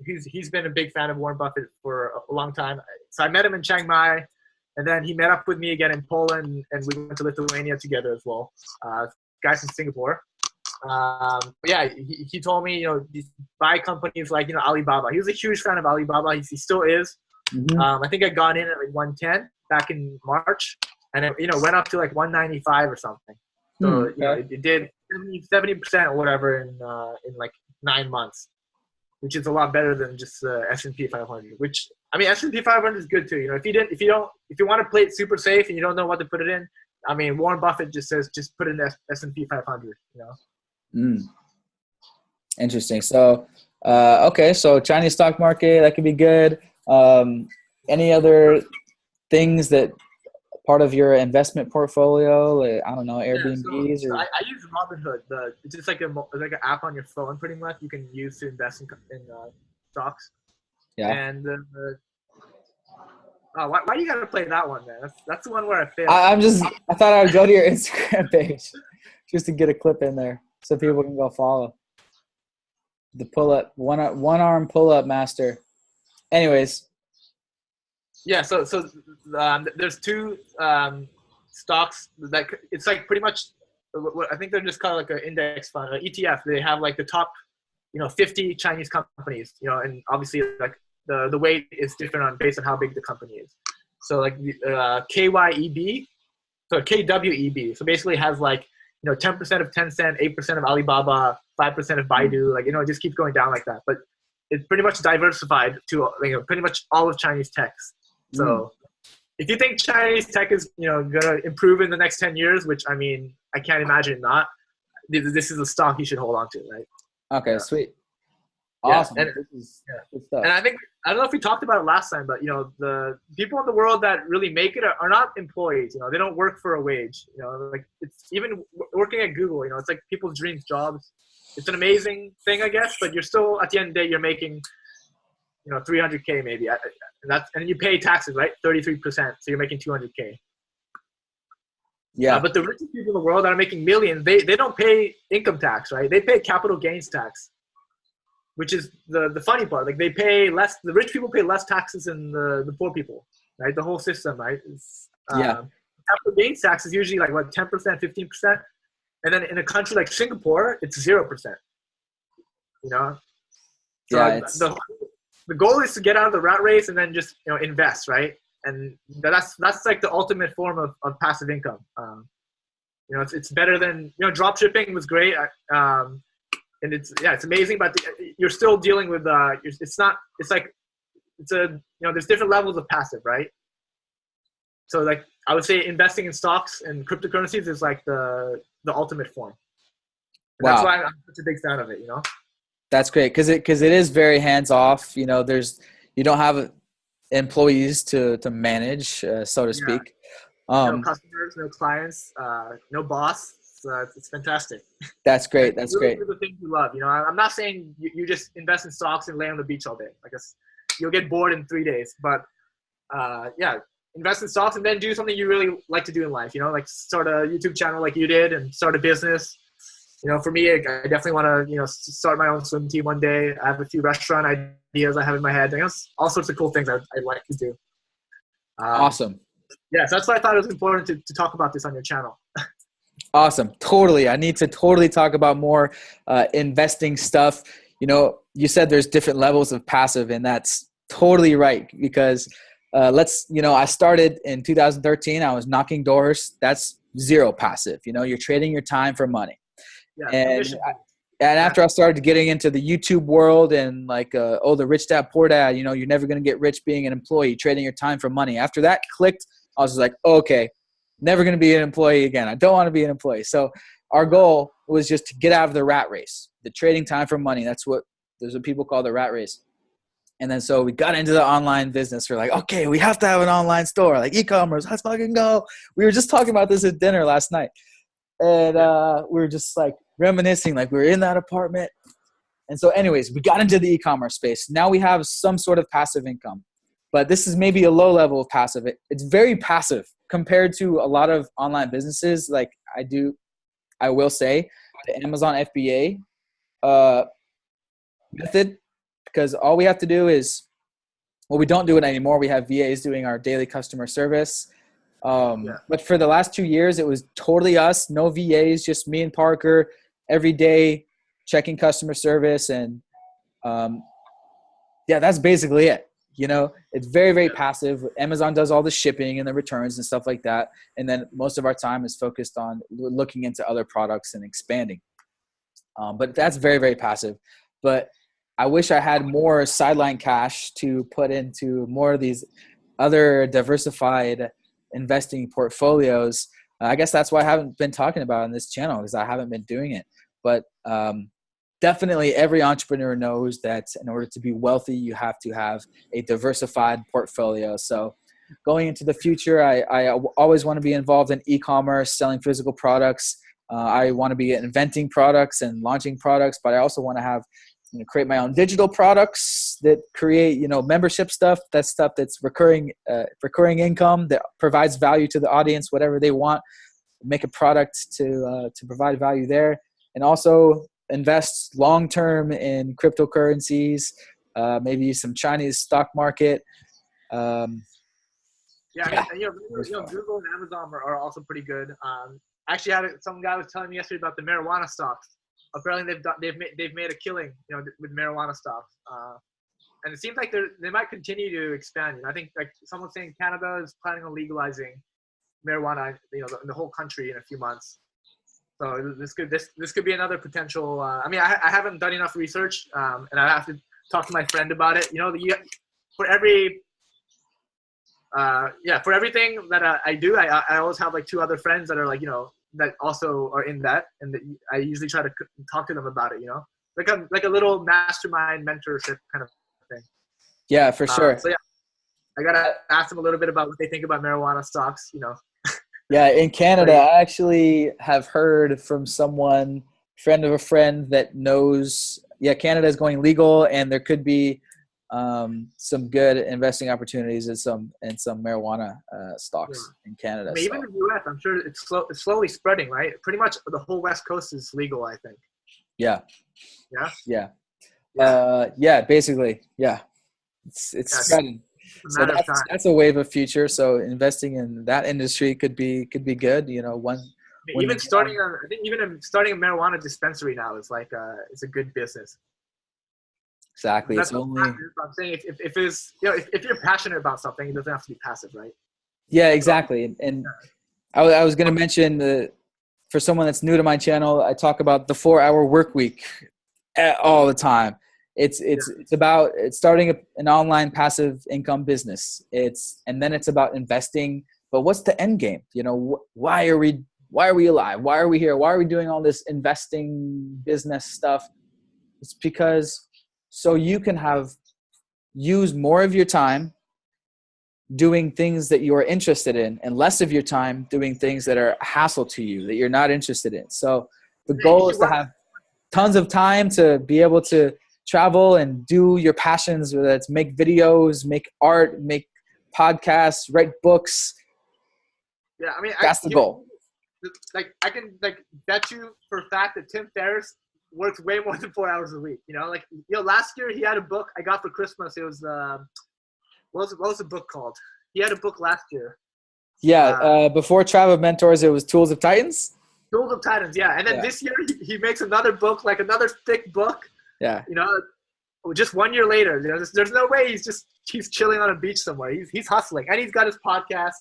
he's he's been a big fan of Warren Buffett for a long time. So I met him in Chiang Mai, and then he met up with me again in Poland, and we went to Lithuania together as well. Uh, guys in Singapore. Um, yeah, he, he told me, you know, buy companies like, you know, Alibaba. He was a huge fan of Alibaba. He, he still is. Mm-hmm. Um, I think I got in at like 110 back in March, and it, you know, went up to like 195 or something. So mm, you know, it, it, did 70 percent or whatever in uh, in like nine months, which is a lot better than just uh, S&P 500. Which I mean, S&P 500 is good too. You know, if you didn't, if you don't, if you want to play it super safe and you don't know what to put it in, I mean, Warren Buffett just says just put in S&P 500. You know. Mm. Interesting. So, uh, okay, so Chinese stock market that could be good. Um, any other things that part of your investment portfolio? Like, I don't know, Airbnbs yeah, so, or. I, I, use Robinhood. The it's just like a like an app on your phone, pretty much. You can use to invest in, in uh, stocks. Yeah. And uh, oh, why, why do you gotta play that one, man? That's that's the one where I fail. I, I'm just. I thought I would go to your Instagram page just to get a clip in there so people can go follow. The pull up one one arm pull up master. Anyways. Yeah. So so um, there's two um, stocks that it's like pretty much. I think they're just kind of like an index fund, an ETF. They have like the top, you know, 50 Chinese companies. You know, and obviously like the the weight is different on based on how big the company is. So like uh, KYEB, so KWEB. So basically has like you know, 10% of Tencent, 8% of Alibaba, 5% of Baidu, like, you know, it just keeps going down like that. But it's pretty much diversified to, you know, pretty much all of Chinese techs. So mm. if you think Chinese tech is, you know, going to improve in the next 10 years, which I mean, I can't imagine not, this is a stock you should hold on to, right? Okay, yeah. sweet. Awesome. Yeah, and, yeah. and I think I don't know if we talked about it last time, but you know, the people in the world that really make it are, are, not employees. You know, they don't work for a wage. You know, like it's even working at Google. You know, it's like people's dreams jobs. It's an amazing thing, I guess, but you're still at the end of the day, you're making, you know, 300k maybe. And that's and you pay taxes, right? 33 percent, so you're making 200k. Yeah. Uh, but the richest people in the world that are making millions, they they don't pay income tax, right? They pay capital gains tax which is the the funny part. Like they pay less. The rich people pay less taxes than the the poor people, right? The whole system, right? Is, yeah. Um, capital gains tax is usually like what ten percent, fifteen percent, and then in a country like Singapore, it's zero percent. You know. So yeah. the the goal is to get out of the rat race and then just you know invest, right? And that's that's like the ultimate form of, of passive income. Um, you know, it's, it's better than you know drop shipping was great. Um, and it's yeah, it's amazing. But you're still dealing with uh, it's not. It's like it's a you know, there's different levels of passive, right? So like I would say investing in stocks and cryptocurrencies is like the the ultimate form. Wow. That's why I'm such a big fan of it. You know. That's great because it because it is very hands off. You know, there's you don't have employees to to manage, uh, so to speak. Yeah. Um, no customers, no clients, uh, no boss uh, it's fantastic. That's great. That's really great. The things you love, you know. I'm not saying you, you, just invest in stocks and lay on the beach all day. I guess you'll get bored in three days. But uh, yeah, invest in stocks and then do something you really like to do in life. You know, like start a YouTube channel like you did and start a business. You know, for me, I definitely want to you know start my own swim team one day. I have a few restaurant ideas I have in my head. I guess all sorts of cool things I'd, I'd like to do. Um, awesome. Yeah, so that's why I thought it was important to, to talk about this on your channel. Awesome. Totally. I need to totally talk about more uh, investing stuff. You know, you said there's different levels of passive, and that's totally right because uh, let's, you know, I started in 2013. I was knocking doors. That's zero passive. You know, you're trading your time for money. Yeah, and, I, and after I started getting into the YouTube world and like, uh, oh, the rich dad, poor dad, you know, you're never going to get rich being an employee, trading your time for money. After that clicked, I was like, okay, never going to be an employee again. I don't want to be an employee. So our goal was just to get out of the rat race, the trading time for money. That's what there's what people call the rat race. And then so we got into the online business. We're like, okay, we have to have an online store, like e-commerce. Let's fucking go. We were just talking about this at dinner last night, and uh, we were just like reminiscing, like we were in that apartment, And so, anyways, we got into the e-commerce space. Now we have some sort of passive income, but this is maybe a low level of passive. It's very passive compared to a lot of online businesses. Like I do, I will say, the Amazon FBA uh, method, because all we have to do is, well, we don't do it anymore. We have VAs doing our daily customer service. Um, yeah. But for the last two years, it was totally us, no VAs, just me and Parker every day checking customer service and um, yeah that's basically it you know? It's very very passive. Amazon does all the shipping and the returns and stuff like that. And then most of our time is focused on looking into other products and expanding. Um, but that's very very passive. But i wish i had more sideline cash to put into more of these other diversified investing portfolios. I guess that's why i haven't been talking about on this channel because i haven't been doing it but um, definitely every entrepreneur knows that in order to be wealthy you have to have a diversified portfolio. So going into the future i, I always want to be involved in e-commerce selling physical products. Uh, i want to be inventing products and launching products but i also want to have you know, create my own digital products that create you know membership stuff that's stuff that's recurring uh, recurring income that provides value to the audience whatever they want. Make a product to uh, to provide value there and also invest long term in cryptocurrencies, uh, maybe some Chinese stock market. Um, yeah, yeah. I mean, you, know, you know, Google and Amazon are, are also pretty good. Um, actually, had some guy was telling me yesterday about the marijuana stocks. Apparently, they've done, they've made, they've made a killing, you know, with marijuana stocks. Uh, and it seems like they they might continue to expand. I think like someone saying Canada is planning on legalizing marijuana, you know, in the whole country in a few months. So this could this this could be another potential. Uh, I mean, I, I haven't done enough research, um, and I have to talk to my friend about it. You know, you, for every uh, yeah, for everything that I, I do, I I always have like two other friends that are like you know that also are in that, and that I usually try to talk to them about it. You know, like a like a little mastermind mentorship kind of thing. Yeah, for uh, sure. so yeah, I gotta ask them a little bit about what they think about marijuana stocks. You know. Yeah, in Canada, I actually have heard from someone, friend of a friend, that knows. Yeah, Canada is going legal, and there could be um, some good investing opportunities in some in some marijuana uh, stocks yeah. in Canada. I mean, so. Even in the U.S., I'm sure it's, slow, it's slowly spreading. Right, pretty much the whole West Coast is legal. I think. Yeah. Yeah. Yeah. Yeah. Uh, yeah basically, yeah. It's it's yeah, spreading so that's, that's a wave of future. So investing in that industry could be could be good. You know, one. even starting a, I think even starting a marijuana dispensary now is like uh, a, it's a good business. Exactly. That's it's only. I'm saying if, if, if it's you know if, if you're passionate about something, it doesn't have to be passive, right? Yeah, exactly. And I, I was going to mention the for someone that's new to my channel, I talk about the four hour work week eh, all the time it's it's yeah. it's about it's starting a, an online passive income business. It's and then it's about investing. But what's the end game? You know wh- why are we why are we alive? Why are we here? Why are we doing all this investing business stuff? It's because so you can have use more of your time doing things that you are interested in and less of your time doing things that are a hassle to you that you're not interested in. So the goal is to have tons of time to be able to travel and do your passions, whether it's make videos, make art, make podcasts, write books. Yeah, I mean, that's I, the goal. Like, I can like bet you for a fact that Tim Ferriss works way more than four hours a week. You know, like you know, last year he had a book I got for Christmas. It was uh, what was what was the book called? He had a book last year. Yeah, uh, uh, before Tribe of Mentors, it was Tools of Titans. Tools of Titans, yeah, and then yeah. this year he, he makes another book, like another thick book yeah. You know, just one year later, you know, there's, there's no way he's just he's chilling on a beach somewhere. He's he's hustling, and he's got his podcast,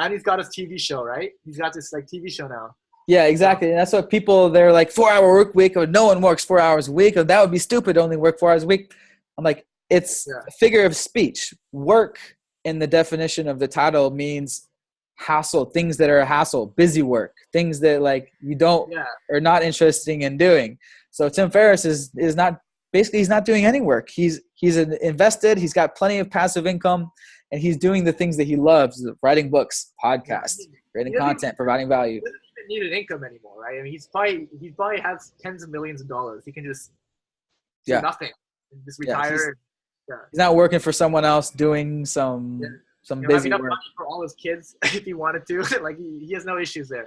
and he's got his TV show, right? He's got this like TV show now. Yeah, exactly. And that's what people they're like four hour work week, or no one works four hours a week, or that would be stupid. Only work four hours a week. I'm like, it's yeah. a figure of speech. Work in the definition of the title means hassle, things that are a hassle, busy work, things that like you don't yeah. are not interesting in doing. So Tim Ferriss is is not basically he's not doing any work. He's he's invested. He's got plenty of passive income, and he's doing the things that he loves: writing books, podcasts, creating content, providing value. He doesn't even need an income anymore, right? I mean, he's probably he probably has tens of millions of dollars. He can just do Yeah. nothing, just Yeah, he's- retire. He's not working for someone else doing some Yeah. some you know, busy work. money for all his kids if he wanted to. like he, he has no issues there.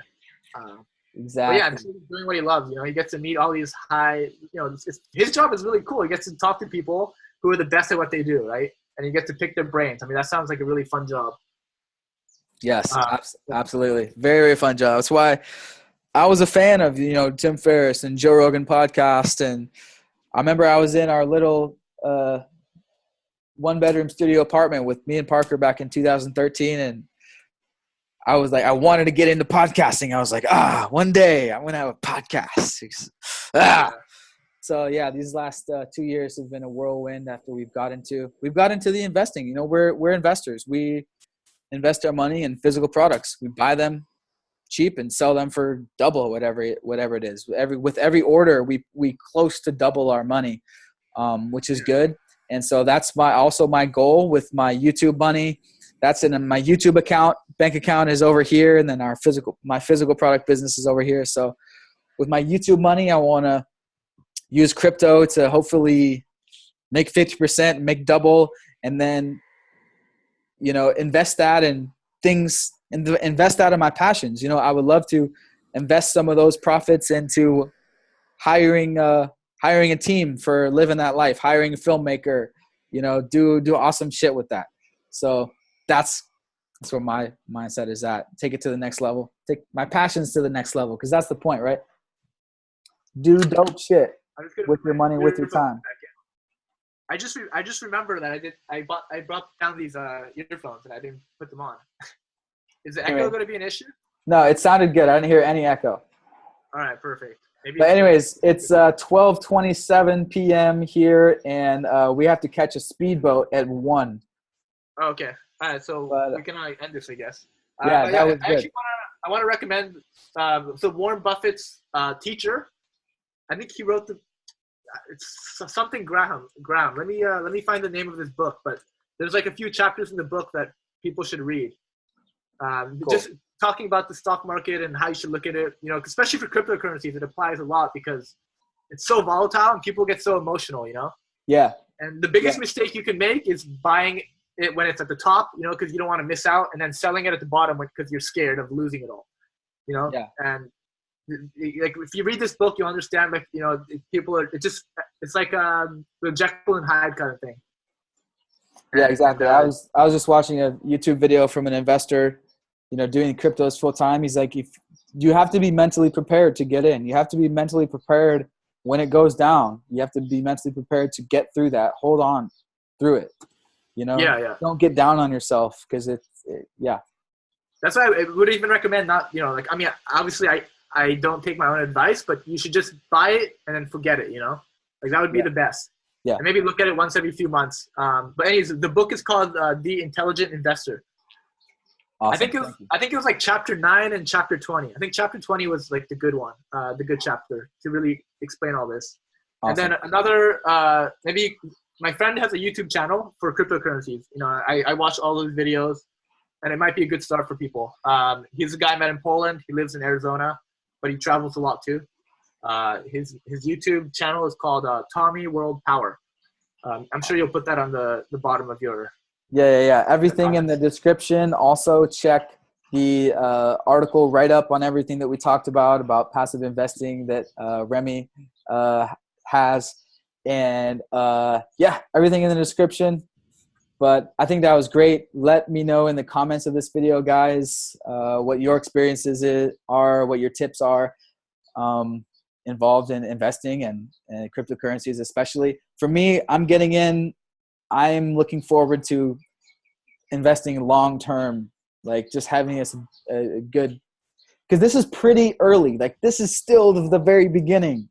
Uh, Uh, but Exactly. yeah, just doing what he loves. You know, he gets to meet all these high. You know, it's, it's, his job is really cool. He gets to talk to people who are the best at what they do, right? And he gets to pick their brains. I mean, that sounds like a really fun job. Yes, Uh, absolutely. Very, very fun job. That's why I was a fan of, you know, Tim Ferriss and Joe Rogan podcast. And I remember I was in our little uh, one bedroom studio apartment with me and Parker back in 2013. And I was like, I wanted to get into podcasting. I was like, ah, one day I'm to have a podcast. ah. So yeah, these last uh, two years have been a whirlwind after we've got into, we've got into the investing, you know, we're, we're investors. We, invest our money in physical products. We buy them cheap and sell them for double whatever whatever it is. Every with every order, we we close to double our money, um, which is good. And so that's my also my goal with my YouTube money. That's in my YouTube account. Bank account is over here, and then our physical my physical product business is over here. So with my YouTube money, I want to use crypto to hopefully make 50%, make double, and then you know invest that in things and invest out of my passions you know i would love to invest some of those profits into hiring uh hiring a team for living that life hiring a filmmaker you know do do awesome shit with that so that's that's where my mindset is at take it to the next level take my passions to the next level because that's the point right do dope shit I'm just gonna with your money with your time. I just re- I just remember that I did I bought I brought down these uh earphones and I didn't put them on. Is the echo Anyway. going to be an issue? no it sounded good i didn't hear any echo All right, perfect. Maybe. But anyways, it's uh, 12:27 p.m. here, and uh, we have to catch a speedboat at one. Oh, okay. All right, so But- we can uh, end this, I guess. Yeah, Uh, that was I good. to I want to recommend um, so Warren Buffett's uh, teacher. I think he wrote the it's something Graham Graham. Let me uh, let me find the name of this book, but there's like a few chapters in the book that people should read. Um, Cool. Just talking about the stock market and how you should look at it, you know, especially for cryptocurrencies, it applies a lot because it's so volatile and people get so emotional, you know. Yeah, And the biggest Yeah. mistake you can make is buying it when it's at the top, you know, because you don't want to miss out, and then selling it at the bottom because you're scared of losing it all, you know. Yeah. And like if you read this book, you'll understand like you know people are it just it's like um, the Jekyll and Hyde kind of thing. yeah, exactly. I was I was just watching a YouTube video from an investor, you know, doing cryptos full time. He's like, if you have to be mentally prepared to get in, you have to be mentally prepared when it goes down. You have to be mentally prepared to get through that. Hold on through it. You know, Yeah, yeah. don't get down on yourself because it's it, yeah, That's why I would even recommend not, you know, like I mean, obviously I I don't take my own advice, but you should just buy it and then forget it, you know, like that would be Yeah. the best. Yeah. And maybe look at it once every few months. Um, but anyways, the book is called uh, The Intelligent Investor. awesome. I think it was I think it was like chapter nine and chapter twenty. I think chapter twenty was like the good one, uh, the good chapter to really explain all this. Awesome. And then another, uh, maybe my friend has a YouTube channel for cryptocurrencies. You know, I, I watch all those videos, and it might be a good start for people. Um, he's a guy I met in Poland. He lives in Arizona, but he travels a lot too. Uh, his his YouTube channel is called uh, Tommy World Power. Um, I'm sure you'll put that on the, the bottom of your. Yeah, yeah, yeah. Everything in the description. Also, check the uh, article write up on everything that we talked about about passive investing that uh, Remy uh, has, and uh, yeah, everything in the description. But I think that was great. Let me know in the comments of this video, guys, uh, what your experiences are, what your tips are um, involved in investing and, and cryptocurrencies, especially. For me, I'm getting in I'm looking forward to investing long term, like just having a, a good, because this is pretty early. Like this is still the, the very beginning.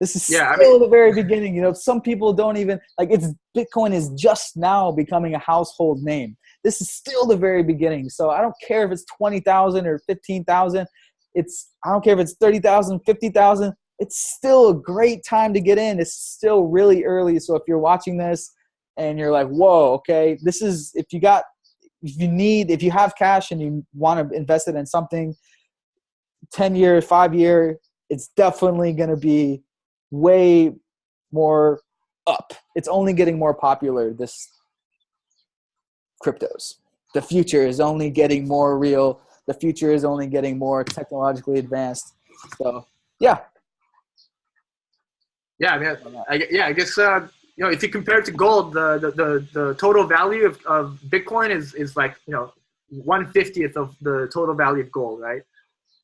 This is Yeah, I still the very beginning. You know, some people don't even like it's Bitcoin is just now becoming a household name. This is still the very beginning. So I don't care if it's twenty thousand or fifteen thousand. It's I don't care if it's thirty thousand, fifty thousand. It's still a great time to get in. It's still really early. So if you're watching this and you're like, whoa, okay, this is if you got if you need if you have cash and you want to invest it in something 10 year, five year, it's definitely gonna be way more up. It's only getting more popular. This cryptos. The future is only getting more real. The future is only getting more technologically advanced. So yeah, yeah, I mean, I, yeah, I guess uh, you know if you compare it to gold, the the, the, the total value of, of Bitcoin is is like you know one fiftieth of the total value of gold, right?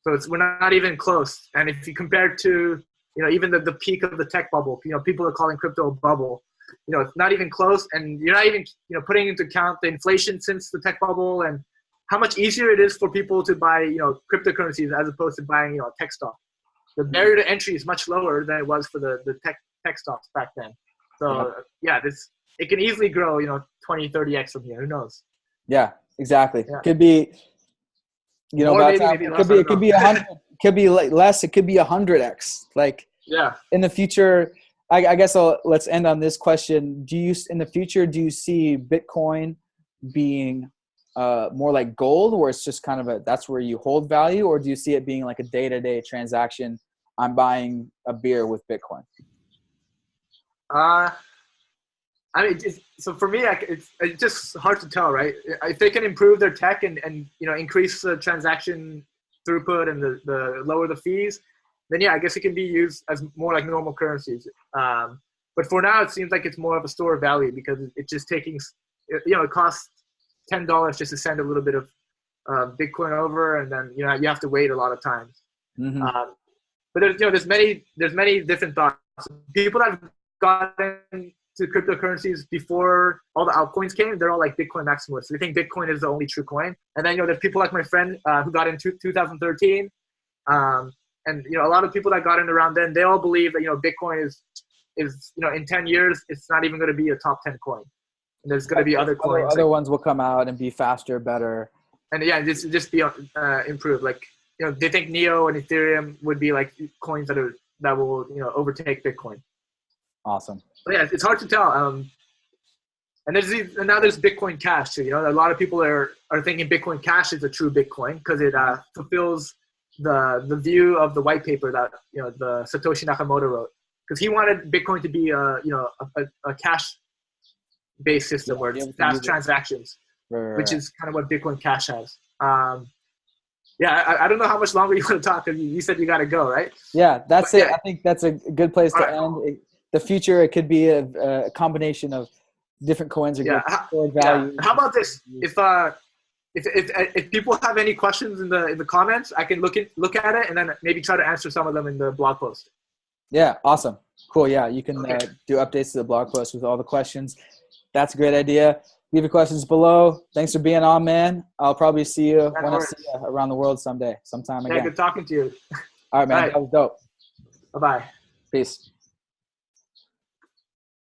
So it's we're not even close. And if you compare it to you know even the, the peak of the tech bubble, you know people are calling crypto a bubble. You know it's not even close, and you're not even you know putting into account the inflation since the tech bubble and how much easier it is for people to buy you know cryptocurrencies as opposed to buying you know tech stock the barrier to entry is much lower than it was for the, the tech tech stocks back then. So yeah, this it can easily grow, you know, 20, 30x from here. Who knows? Yeah, exactly. Yeah. Could be, you know, maybe, maybe it could be it could be a hundred, could be less. It could be a hundred x. Like yeah, in the future. I, I guess I'll, let's end on this question. Do you in the future do you see Bitcoin being uh, more like gold, where it's just kind of a that's where you hold value, or do you see it being like a day to day transaction I'm buying a beer with Bitcoin? Uh, I mean, so for me, it's, it's just hard to tell, right? If they can improve their tech and, and you know increase the transaction throughput and the, the lower the fees, then yeah, I guess it can be used as more like normal currencies. Um, but for now, it seems like it's more of a store of value because it's just taking, you know, it costs ten dollars just to send a little bit of uh, Bitcoin over, and then you know you have to wait a lot of times. Mm-hmm. Um, but there's you know there's many there's many different thoughts. People that have gotten to cryptocurrencies before all the altcoins came, they're all like Bitcoin maximalists. They think Bitcoin is the only true coin. And then you know there's people like my friend uh, who got into 2013, um, and you know a lot of people that got in around then, they all believe that you know Bitcoin is is you know in 10 years it's not even going to be a top 10 coin. And there's going to be other coins. Other, other ones will come out and be faster, better. And yeah, just just be uh, improved. Like you know, they think Neo and Ethereum would be like coins that are that will you know overtake Bitcoin. Awesome. But yeah, it's hard to tell. Um, and there's and now there's Bitcoin Cash too. You know, a lot of people are are thinking Bitcoin Cash is a true Bitcoin because it uh, fulfills the the view of the white paper that you know the Satoshi Nakamoto wrote. Because he wanted Bitcoin to be a you know a, a cash based system yeah, where it's fast transactions, right, right, which is kind of what Bitcoin Cash has. Um, yeah, I, I, don't know how much longer you want to talk. You, you said you got to go, right? Yeah, that's but, it. Yeah. I think that's a good place All to end. It, the future, it could be a, a combination of different coins or yeah. How. Yeah. How about this? If uh, if, if, if people have any questions in the in the comments, I can look in, look at it and then maybe try to answer some of them in the blog post. Yeah, awesome, cool. Yeah, you can okay. uh, do updates to the blog post with all the questions. That's a great idea. Leave your questions below. Thanks for being on, man. I'll probably see you when I see you around the world someday, sometime yeah, again. good talking to you. All right, man. All right. That was dope. Bye bye. Peace.